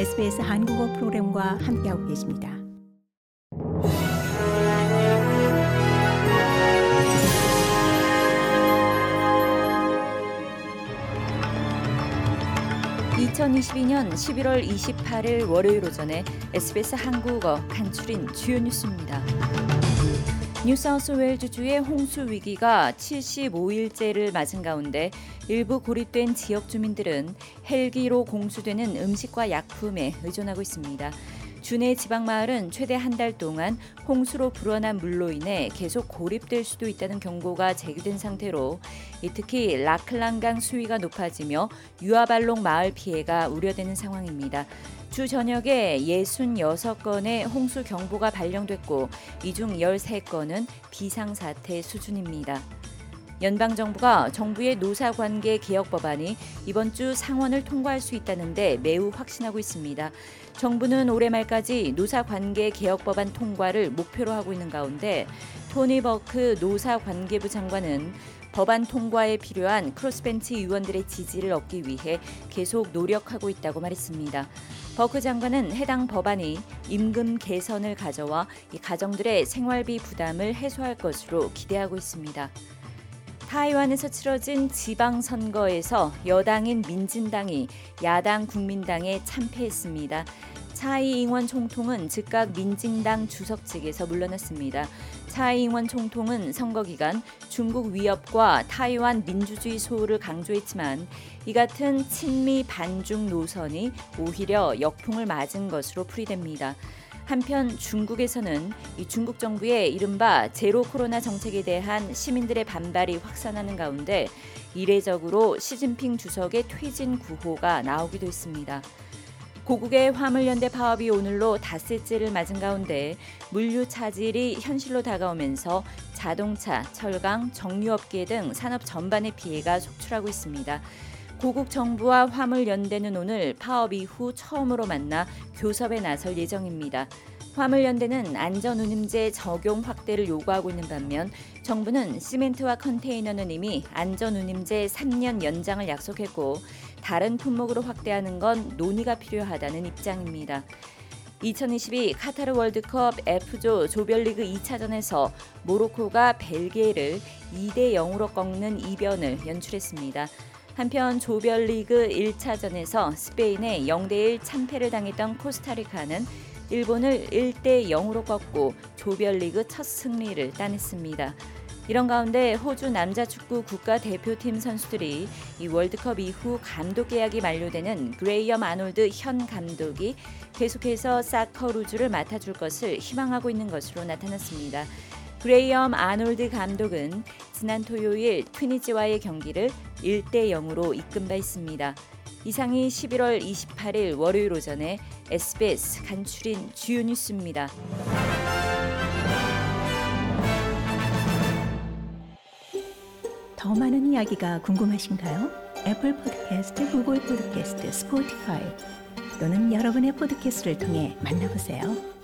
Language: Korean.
SBS 한국어 프로그램과 함께하고 계십니다. (2022년 11월 28일) 월요일 오전에 SBS 한국어 간추린 주요 뉴스입니다. 뉴사우스웨일즈주의 홍수 위기가 75일째를 맞은 가운데 일부 고립된 지역 주민들은 헬기로 공수되는 음식과 약품에 의존하고 있습니다. 주내 지방 마을은 최대 한 달 동안 홍수로 불어난 물로 인해 계속 고립될 수도 있다는 경고가 제기된 상태로 특히 라클란강 수위가 높아지며 유아발록 마을 피해가 우려되는 상황입니다. 주 저녁에 66건의 홍수 경보가 발령됐고 이 중 13건은 비상사태 수준입니다. 연방 정부가 정부의 노사 관계 개혁 법안이 이번 주 상원을 통과할 수 있다는데 매우 확신하고 있습니다. 정부는 올해 말까지 노사 관계 개혁 법안 통과를 목표로 하고 있는 가운데 토니 버크 노사 관계부 장관은 법안 통과에 필요한 crossbench 의원들의 지지를 얻기 위해 계속 노력하고 있다고 말했습니다. 버크 장관은 해당 법안이 임금 개선을 가져와 이 가정들의 생활비 부담을 해소할 것으로 기대하고 있습니다. 타이완에서 치러진 지방선거에서 여당인 민진당이 야당 국민당에 참패했습니다. 차이잉원 총통은 즉각 민진당 주석직에서 물러났습니다. 차이잉원 총통은 선거 기간 중국 위협과 타이완 민주주의 소홀을 강조했지만 이 같은 친미 반중 노선이 오히려 역풍을 맞은 것으로 풀이됩니다. 한편 중국에서는 이 중국 정부의 이른바 제로 코로나 정책에 대한 시민들의 반발이 확산하는 가운데 이례적으로 시진핑 주석의 퇴진 구호가 나오기도 했습니다. 고국의 화물연대 파업이 오늘로 닷새째를 맞은 가운데 물류 차질이 현실로 다가오면서 자동차, 철강, 정유업계 등 산업 전반의 피해가 속출하고 있습니다. 고국 정부와 화물연대는 오늘 파업 이후 처음으로 만나 교섭에 나설 예정입니다. 화물연대는 안전운임제 적용 확대를 요구하고 있는 반면 정부는 시멘트와 컨테이너는 이미 안전운임제 3년 연장을 약속했고 다른 품목으로 확대하는 건 논의가 필요하다는 입장입니다. 2022 카타르 월드컵 F조 조별리그 2차전에서 모로코가 벨기에를 2대 0으로 꺾는 이변을 연출했습니다. 한편 조별리그 1차전에서 스페인에 0대1 참패를 당했던 코스타리카는 일본을 1대 0으로 꺾고 조별리그 첫 승리를 따냈습니다. 이런 가운데 호주 남자 축구 국가 대표팀 선수들이 이 월드컵 이후 감독 계약이 만료되는 그레이엄 아놀드 현 감독이 계속해서 사커루즈를 맡아줄 것을 희망하고 있는 것으로 나타났습니다. 그레이엄 아놀드 감독은 지난 토요일 튀니지와의 경기를 1대 0으로 이끈 바 있습니다. 이상이 11월 28일 월요일 오전에 SBS 간추린 주요 뉴스입니다. 더 많은 이야기가 궁금하신가요? 애플 포드캐스트, 구글 포드캐스트, 스포티파이 또는 여러분의 포드캐스트를 통해 만나보세요.